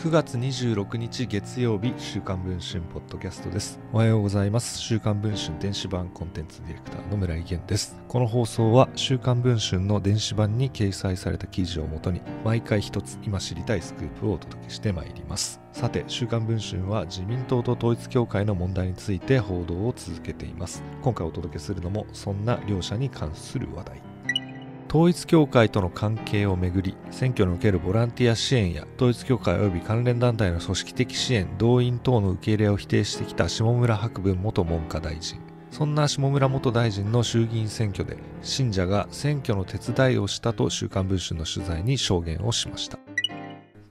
9月26日月曜日週刊文春ポッドキャストです。おはようございます。週刊文春電子版コンテンツディレクターの村井源です。この放送は週刊文春の電子版に掲載された記事をもとに毎回一つ今知りたいスクープをお届けしてまいります。さて週刊文春は自民党と統一協会の問題について報道を続けています。今回お届けするのもそんな両者に関する話題。統一教会との関係をめぐり選挙におけるボランティア支援や統一教会及び関連団体の組織的支援動員等の受け入れを否定してきた下村博文元文科大臣。そんな下村元大臣の衆議院選挙で信者が選挙の手伝いをしたと週刊文春の取材に証言をしました。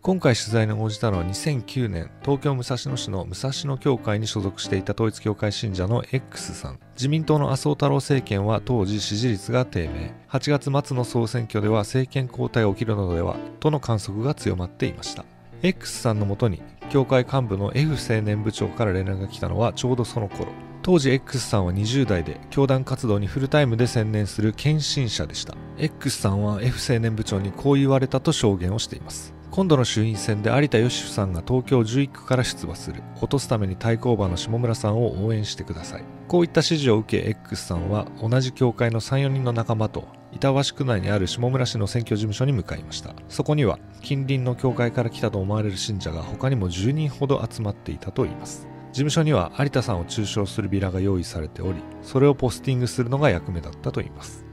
今回取材に応じたのは2009年東京武蔵野市の武蔵野教会に所属していた統一教会信者の X さん。自民党の麻生太郎政権は当時支持率が低迷。8月末の総選挙では政権交代が起きるのではとの観測が強まっていました。X さんのもとに教会幹部の F 青年部長から連絡が来たのはちょうどその頃。当時 X さんは20代で教団活動にフルタイムで専念する献身者でした。X さんは F 青年部長にこう言われたと証言をしています。今度の衆院選で有田芳生さんが東京11区から出馬する。落とすために対抗馬の下村さんを応援してください。こういった指示を受け X さんは同じ教会の34人の仲間と板橋区内にある下村市の選挙事務所に向かいました。そこには近隣の教会から来たと思われる信者が他にも10人ほど集まっていたといいます。事務所には有田さんを中傷するビラが用意されておりそれをポスティングするのが役目だったといいます。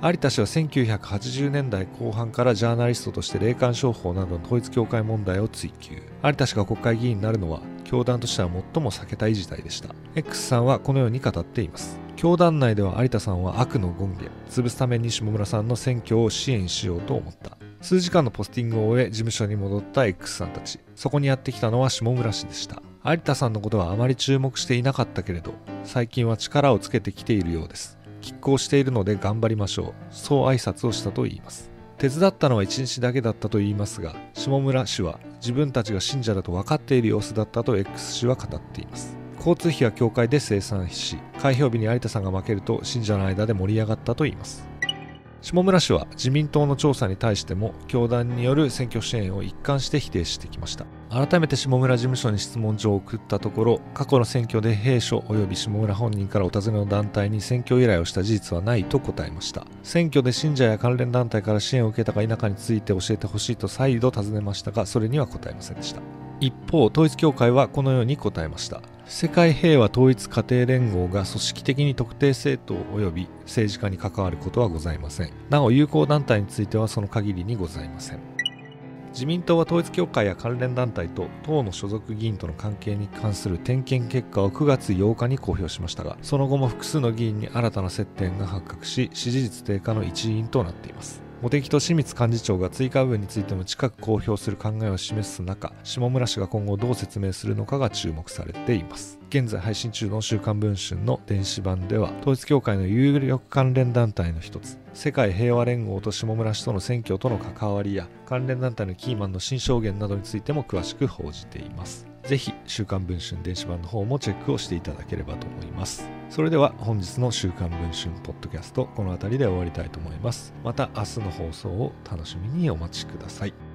有田氏は1980年代後半からジャーナリストとして霊感商法などの統一教会問題を追及。有田氏が国会議員になるのは教団としては最も避けたい事態でした。X さんはこのように語っています。教団内では有田さんは悪の権限。潰すために下村さんの選挙を支援しようと思った。数時間のポスティングを終え事務所に戻った X さんたち。そこにやってきたのは下村氏でした。有田さんのことはあまり注目していなかったけれど最近は力をつけてきているようです。拮抗しているので頑張りましょう。そう挨拶をしたといいます。手伝ったのは1日だけだったと言いますが下村氏は自分たちが信者だと分かっている様子だったと X 氏は語っています。交通費は教会で生産し開票日に有田さんが負けると信者の間で盛り上がったといいます。下村氏は自民党の調査に対しても教団による選挙支援を一貫して否定してきました。改めて下村事務所に質問状を送ったところ過去の選挙で兵所及び下村本人からお尋ねの団体に選挙依頼をした事実はないと答えました。選挙で信者や関連団体から支援を受けたか否かについて教えてほしいと再度尋ねましたがそれには答えませんでした。一方統一教会はこのように答えました。世界平和統一家庭連合が組織的に特定政党及び政治家に関わることはございません。なお友好団体についてはその限りにございません。自民党は統一教会や関連団体と党の所属議員との関係に関する点検結果を9月8日に公表しましたがその後も複数の議員に新たな接点が発覚し支持率低下の一因となっています。茂木と清水幹事長が追加分についても近く公表する考えを示す中下村氏が今後どう説明するのかが注目されています。現在配信中の週刊文春の電子版では統一教会の有力関連団体の一つ世界平和連合と下村氏との選挙との関わりや関連団体のキーマンの新証言などについても詳しく報じています。ぜひ週刊文春電子版の方もチェックをしていただければと思います。それでは本日の週刊文春ポッドキャストこの辺りで終わりたいと思います。また明日の放送を楽しみにお待ちください。